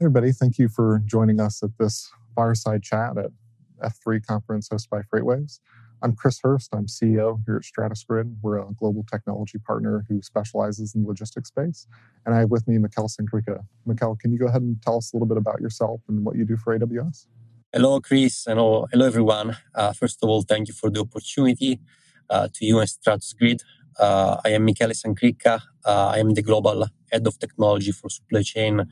everybody. Thank you for joining us at this fireside chat at F3 conference hosted by FreightWaves. I'm Chris Hurst. I'm CEO here at StratusGrid. We're a global technology partner who specializes in the logistics space. And I have with me Michele Sancricca. Michele, can you go ahead and tell us a little bit about yourself and what you do for AWS? Hello, Chris. Hello, hello everyone. Uh, first of all, thank you for the opportunity uh, to you and StratusGrid. Uh, I am Michele Sancricca. Uh, I am the global head of technology for supply chain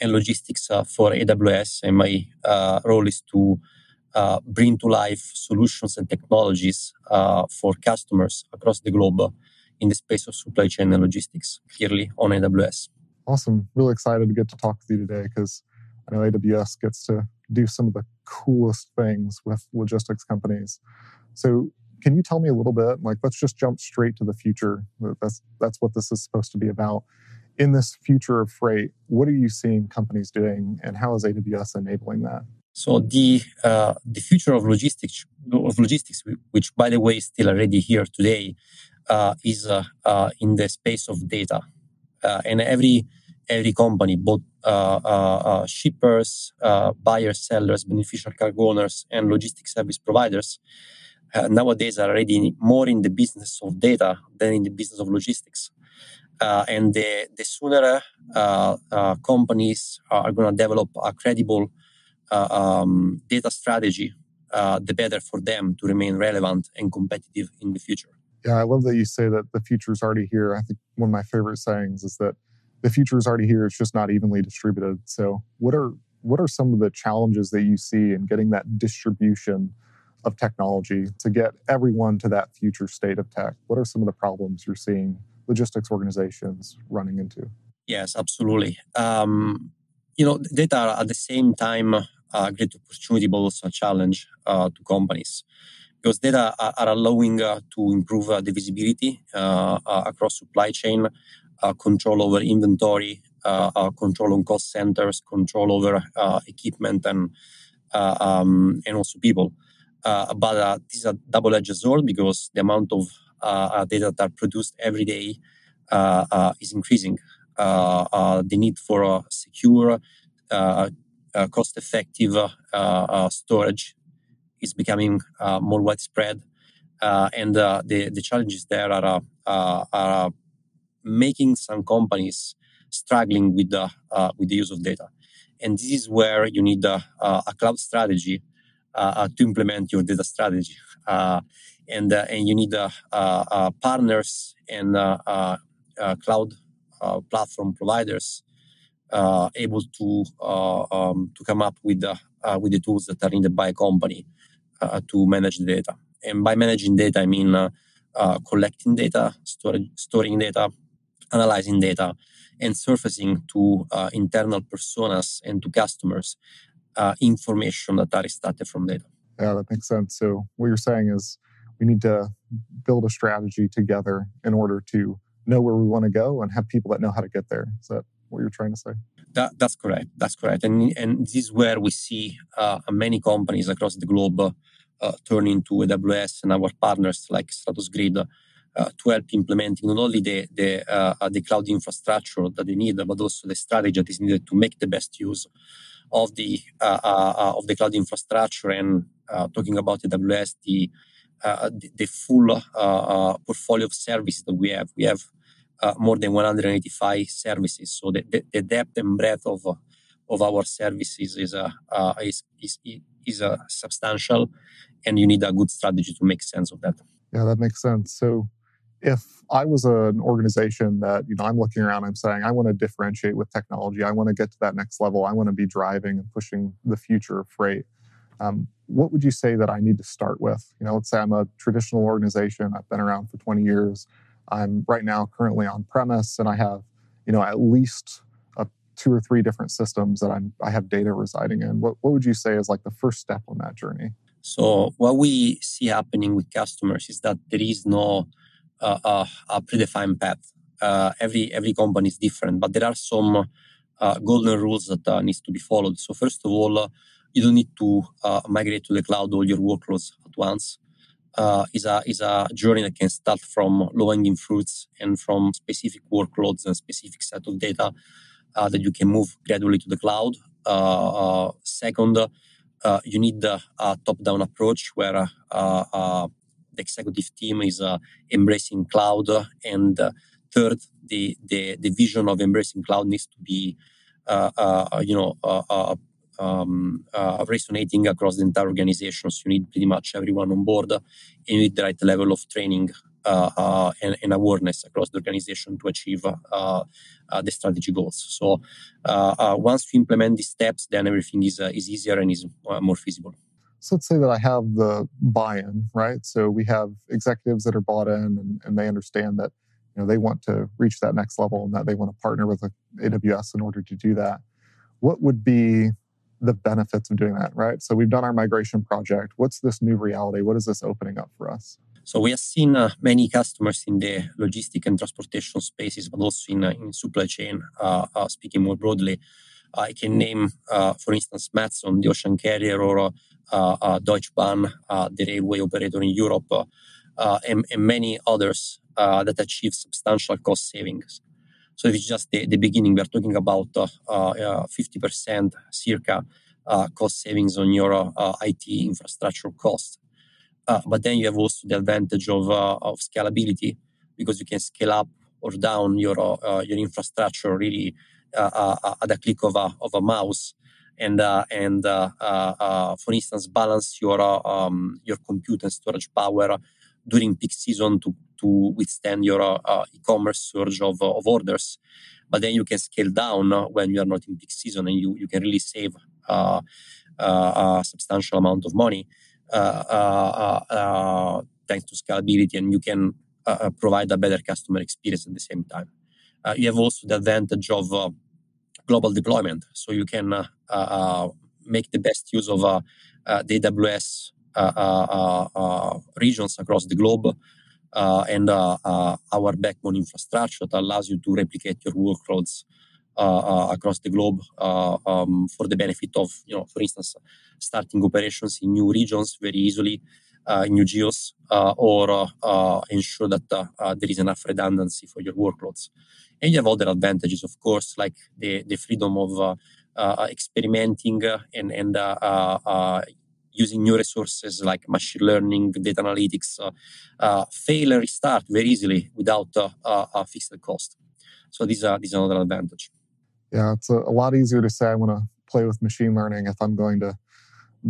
and logistics uh, for AWS. And my uh, role is to uh, bring to life solutions and technologies for customers across the globe in the space of supply chain and logistics, clearly on AWS. Awesome. Really excited to get to talk with you today because I know AWS gets to do some of the coolest things with logistics companies. So, can you tell me a little bit? Like, let's just jump straight to the future. That's that's what this is supposed to be about. In this future of freight, what are you seeing companies doing, and how is AWS enabling that? So the uh, the future of logistics of logistics, which by the way is still already here today, uh, is uh, uh in the space of data, uh, and every every company, both uh, shippers, buyers, sellers, beneficial cargo owners, and logistics service providers, nowadays are already more in the business of data than in the business of logistics. And the, the sooner companies are going to develop a credible uh, um, data strategy, uh, the better for them to remain relevant and competitive in the future. Yeah, I love that you say that the future is already here. I think one of my favorite sayings is that the future is already here. It's just not evenly distributed. So, what are what are some of the challenges that you see in getting that distribution of technology to get everyone to that future state of tech? What are some of the problems you're seeing logistics organizations running into? Yes, absolutely. Um, you know, data are at the same time a great opportunity, but also a challenge uh, to companies because data are, are allowing uh, to improve uh, the visibility uh, uh, across supply chain, uh, control over inventory, control on cost centers, control over equipment, and um, and also people. but this is a double-edged sword because the amount of Uh, uh, data that are produced every day uh, is increasing. the need for a secure uh, cost effective uh, uh, storage is becoming more widespread. and the, the challenges there are, are making some companies struggling with the, with the use of data. And this is where you need a cloud strategy to implement your data strategy. and, and you need partners and cloud platform providers uh, able to uh, um, to come up with the uh, with the tools that are needed by a company uh, to manage the data. And by managing data, I mean uh, uh, collecting data, storing data, analyzing data, and surfacing to internal personas and to customers information that are extracted from data. Yeah, that makes sense. So what you're saying is we need to build a strategy together in order to know where we want to go and have people that know how to get there. Is that what you're trying to say. That, that's correct. That's correct. And, and this is where we see uh, many companies across the globe uh, turning to AWS and our partners like StratusGrid uh, to help implementing not only the the, uh, the cloud infrastructure that they need, but also the strategy that is needed to make the best use of the uh, uh, of the cloud infrastructure. And talking about AWS, the the, the, full portfolio of services that we have. We have uh, more than 185 services. So the, the, the, depth and breadth of of our services is uh, uh, is is, is uh, substantial, and you need a good strategy to make sense of that. Yeah, that makes sense. So if I was an organization that you know I'm looking around, I'm saying I want to differentiate with technology. I want to get to that next level. I want to be driving and pushing the future of freight. Um, what would you say that I need to start with? You know, let's say I'm a traditional organization. I've been around for 20 years. I'm right now currently on premise, and I have you know at least a, two or three different systems that I'm I have data residing in. What what would you say is like the first step on that journey? So what we see happening with customers is that there is no uh, uh, a predefined path. Uh, every every company is different, but there are some golden rules that needs to be followed. So first of all, you don't need to migrate to the cloud all your workloads at once uh, is a is a journey that can start from low hanging fruits and from specific workloads and specific set of data uh, that you can move gradually to the cloud. Uh, second, you need a, a top-down approach where the executive team is uh, embracing cloud, and uh, third, the, the the vision of embracing cloud needs to be, uh, you know, um, uh, resonating across the entire organization. So you need pretty much everyone on board. And you need the right level of training uh, uh, and, and, awareness across the organization to achieve uh, the strategy goals. So once you implement these steps, then everything is is easier and is more feasible. Let's say that I have the buy-in, right? So we have executives that are bought in and, and they understand that you know they want to reach that next level and that they want to partner with AWS in order to do that. What would be the benefits of doing that, right? So we've done our migration project. What's this new reality? What is this opening up for us? So we have seen uh, many customers in the logistic and transportation spaces, but also in, uh, in supply chain. Uh, uh speaking more broadly, I can name, uh, for instance, Matson, the ocean carrier, or uh, Deutsche Bahn, the railway operator in Europe, and, and, many others that achieve substantial cost savings. So if it's just the, the beginning, we're talking about 50% circa cost savings on your IT infrastructure cost. Uh, but then you have also the advantage of, uh, of scalability because you can scale up or down your uh, your infrastructure really uh, uh, at a click of a, of a mouse and uh, and for instance balance your um, your compute and storage power during peak season to to withstand your e-commerce surge of, of orders but then you can scale down when you are not in peak season and you, you can really save a substantial amount of money uh, uh, uh, thanks to scalability, and you can provide a better customer experience at the same time. Uh, you have also the advantage of uh, global deployment, so you can uh, make the best use of the AWS regions across the globe. Uh, and uh, uh, our backbone infrastructure that allows you to replicate your workloads uh, uh, across the globe uh, um, for the benefit of, you know, for instance, starting operations in new regions very easily, in new geos, or ensure that there is enough redundancy for your workloads. And you have other advantages, of course, like the, the freedom of experimenting and, and using new resources like machine learning, data analytics, uh, uh, fail and restart very easily without uh, a fixed cost. So these are these are another advantage yeah, it's a, a lot easier to say I want to play with machine learning if I'm going to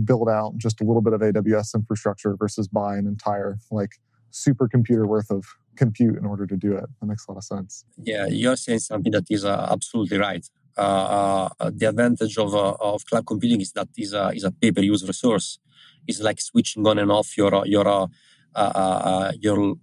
build out just a little bit of AWS infrastructure versus buy an entire like supercomputer worth of compute in order to do it. That makes a lot of sense. Yeah, you're saying something that is uh, absolutely right. Uh, uh, the advantage of, uh, of cloud computing is that is a, is a pay-per-use resource. It's like switching on and off your your uh, uh, your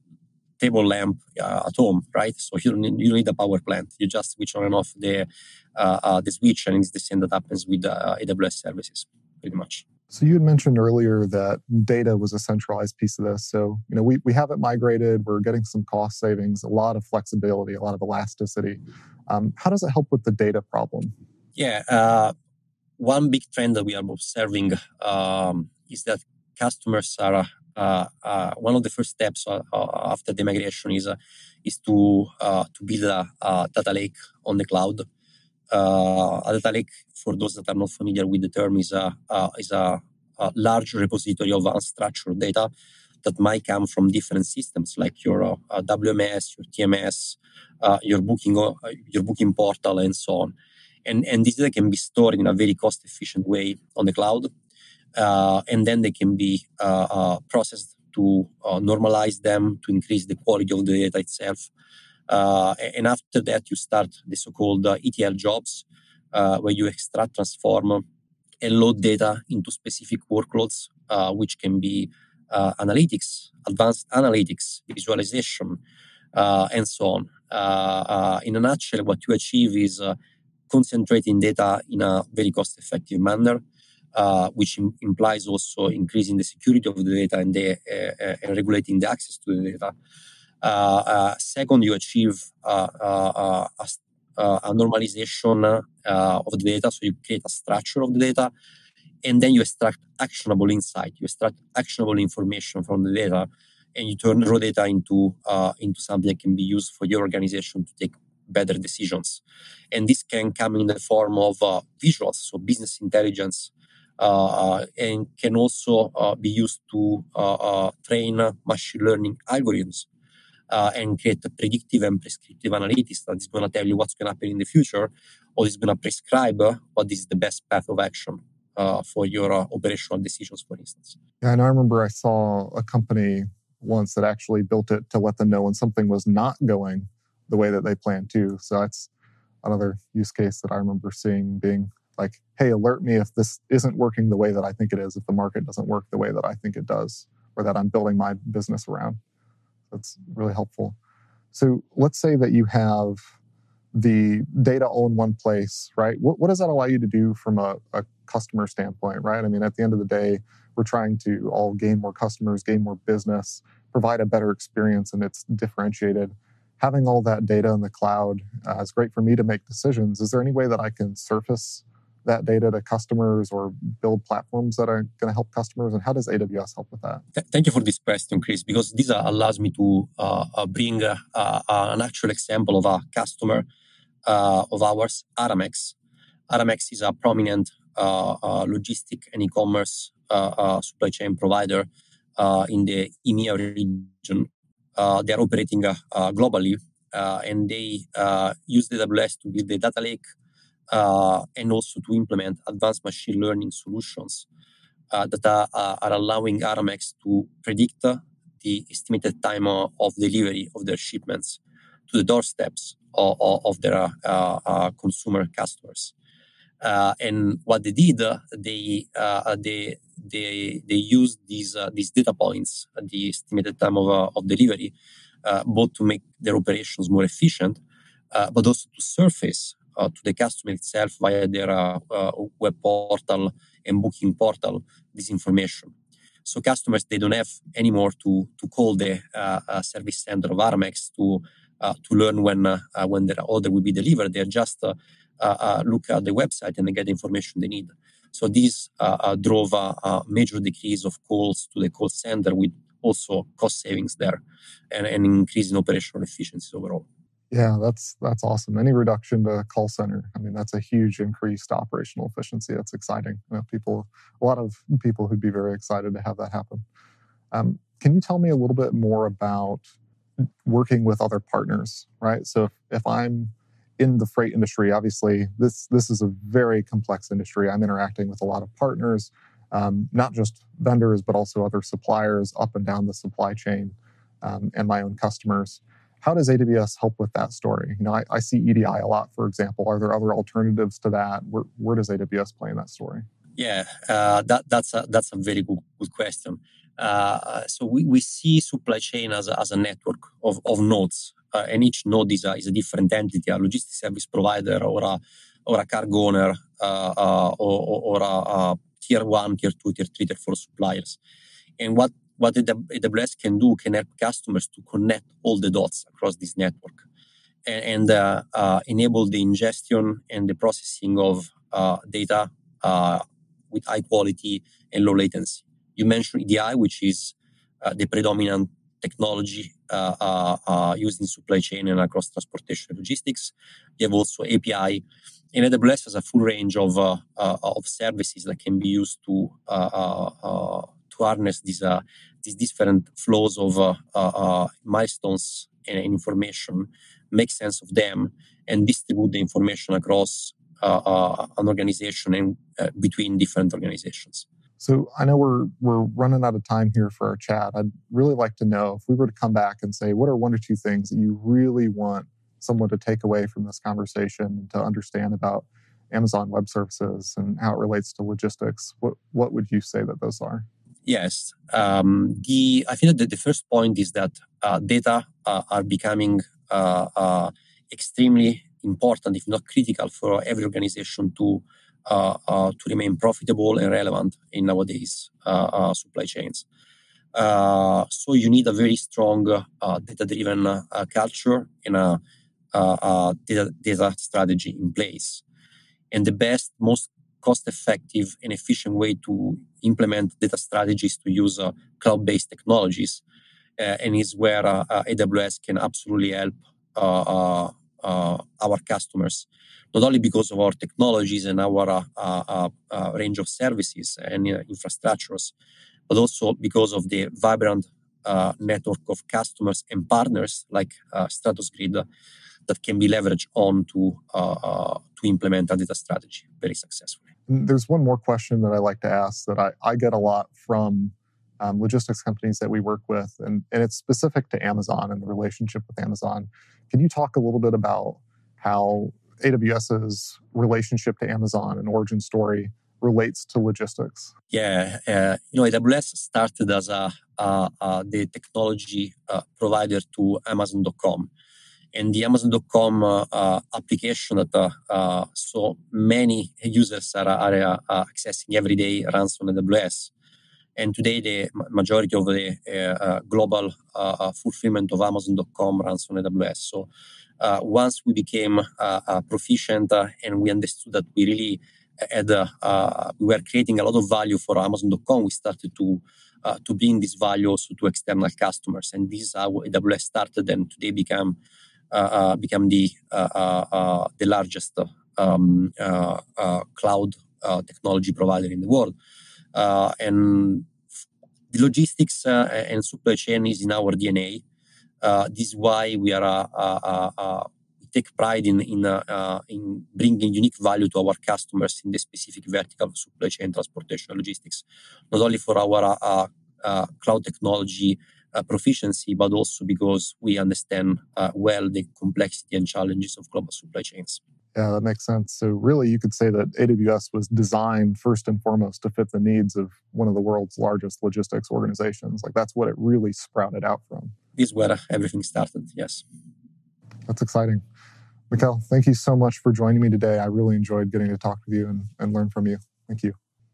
table lamp uh, at home, right? So you don't, need, you need a power plant. You just switch on and off the uh, uh, the switch, and it's the same that happens with AWS services, pretty much. So you had mentioned earlier that data was a centralized piece of this. So you know we we have it migrated. We're getting some cost savings, a lot of flexibility, a lot of elasticity. Um, how does it help with the data problem? Yeah, uh, one big trend that we are observing um, is that customers are uh, uh, one of the first steps uh, after the migration is is to to build a, a, data lake on the cloud. A data lake, for those that are not familiar with the term, is a is a, a large repository of unstructured data that might come from different systems like your uh, WMS, your TMS, uh, your booking uh, your booking portal, and so on. And and this data can be stored in a very cost efficient way on the cloud uh, and then they can be uh, uh, processed to normalize them to increase the quality of the data itself. Uh, and after that, you start the so-called uh, ETL jobs, uh, where you extract, transform, and load data into specific workloads, which can be analytics, advanced analytics, visualization, and so on. in a nutshell, what you achieve is concentrating data in a very cost effective manner uh, which Im- implies also increasing the security of the data and, the, uh, uh and regulating the access to the data. Uh, uh, second, you achieve a, a, normalization of the data, so you create a structure of the data, and then you extract actionable insight. You extract actionable information from the data, and you turn raw data into into something that can be used for your organization to take better decisions. And this can come in the form of uh, visuals, so business intelligence, uh, uh and can also uh, be used to uh, train machine learning algorithms Uh, and create a predictive and prescriptive analytics that is going to tell you what's going to happen in the future or is going to prescribe what is the best path of action uh, for your uh, operational decisions, for instance. Yeah, and I remember I saw a company once that actually built it to let them know when something was not going the way that they planned to. So that's another use case that I remember seeing being like, hey, alert me if this isn't working the way that I think it is, if the market doesn't work the way that I think it does, or that I'm building my business around. That's really helpful. So let's say that you have the data all in one place, right? What, what does that allow you to do from a, a customer standpoint, right? I mean, at the end of the day, we're trying to all gain more customers, gain more business, provide a better experience, and it's differentiated. Having all that data in the cloud uh, is great for me to make decisions. Is there any way that I can surface that data to customers or build platforms that are going to help customers? And how does AWS help with that? Thank you for this question, Chris, because this uh, allows me to uh, uh bring uh, uh, an actual example of a customer of ours, Aramex. Aramex is a prominent logistic and e-commerce supply chain provider in the EMEA region. they are operating globally, and they use AWS to build the data lake uh, and also to implement advanced machine learning solutions uh, that are, uh, are, allowing Aramex to predict the estimated time of delivery of their shipments to the doorsteps of, of their uh, uh, consumer customers. Uh, and what they did, they they they they used these these data points, the estimated time of, of delivery, both to make their operations more efficient, but also to surface uh, Uh, to the customer itself via their uh, uh, web portal and booking portal this information. So customers they don't have anymore to to call the uh, uh, service center of Aramex to to learn when when their order will be delivered. They just look at the website and they get the information they need. So this drove a, a major decrease of calls to the call center with also cost savings there and an increase in operational efficiency overall. Yeah, that's that's awesome. Any reduction to call center, I mean, that's a huge increase to operational efficiency. That's exciting. You know, people, a lot of people who'd be very excited to have that happen. Um, can you tell me a little bit more about working with other partners? Right. So if, if I'm in the freight industry, obviously this this is a very complex industry. I'm interacting with a lot of partners, um, not just vendors, but also other suppliers up and down the supply chain, um, and my own customers. How does AWS help with that story? You know, I, I see EDI a lot, for example. Are there other alternatives to that? Where, where does AWS play in that story? Yeah, uh, that, that's a, that's a very good, good question. Uh, so we, we see supply chain as a, as a network of, of nodes, uh, and each node is a, is a different entity, a logistics service provider or a or a cargo owner uh, uh, or, or a, a, tier one, tier two, tier three, tier four suppliers. And what what AWS can do can help customers to connect all the dots across this network and, and uh, uh, enable the ingestion and the processing of uh, data uh, with high quality and low latency. You mentioned EDI, which is uh, the predominant technology uh, used in supply chain and across transportation and logistics. You have also API. And AWS has a full range of, of services that can be used to to harness these uh, these different flows of uh, uh, milestones and information, make sense of them, and distribute the information across an organization and between different organizations. So I know we're we're running out of time here for our chat. I'd really like to know if we were to come back and say, what are one or two things that you really want someone to take away from this conversation to understand about Amazon Web Services and how it relates to logistics? What what would you say that those are? Yes. Um, the I think that the first point is that uh, data uh, are becoming uh, uh extremely important, if not critical, for every organization to uh, uh, to remain profitable and relevant in nowadays supply chains. so you need a very strong data-driven culture and a, data, data strategy in place. And the best, most cost effective and efficient way to implement data strategies to use uh, cloud based technologies. Uh, and is where uh, uh AWS can absolutely help uh, uh, our customers, not only because of our technologies and our range of services and infrastructures, but also because of the vibrant network of customers and partners like StratusGrid that can be leveraged on to to implement a data strategy very successfully. There's one more question that I like to ask that I, I get a lot from um, logistics companies that we work with, and, and it's specific to Amazon and the relationship with Amazon. Can you talk a little bit about how AWS's relationship to Amazon and origin story relates to logistics? Yeah, uh, you know, AWS started as a, the technology uh, provider to Amazon.com. And the Amazon.com uh, uh, application that uh, uh, so many users are, are uh, accessing every day runs on AWS. And today, the majority of the uh, uh, global fulfillment of Amazon.com runs on AWS. So once we became proficient and we understood that we really had we were creating a lot of value for Amazon.com, we started to uh, to bring this value also to external customers, and this is how AWS started, and today become Uh, uh, become the uh, the largest um, cloud technology provider in the world, and the logistics and supply chain is in our DNA. this is why we are take pride in in, uh, uh, in bringing unique value to our customers in the specific vertical of supply chain, transportation, logistics, not only for our uh, uh cloud technology uh, proficiency, but also because we understand uh, well the complexity and challenges of global supply chains. Yeah, that makes sense. So, really, you could say that AWS was designed first and foremost to fit the needs of one of the world's largest logistics organizations. Like, that's what it really sprouted out from. This is where everything started, yes. That's exciting. Mikhail, thank you so much for joining me today. I really enjoyed getting to talk with you and, and learn from you. Thank you.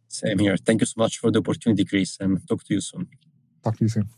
Same here. Thank you so much for the opportunity, Chris, and talk to you soon. Talk to you soon.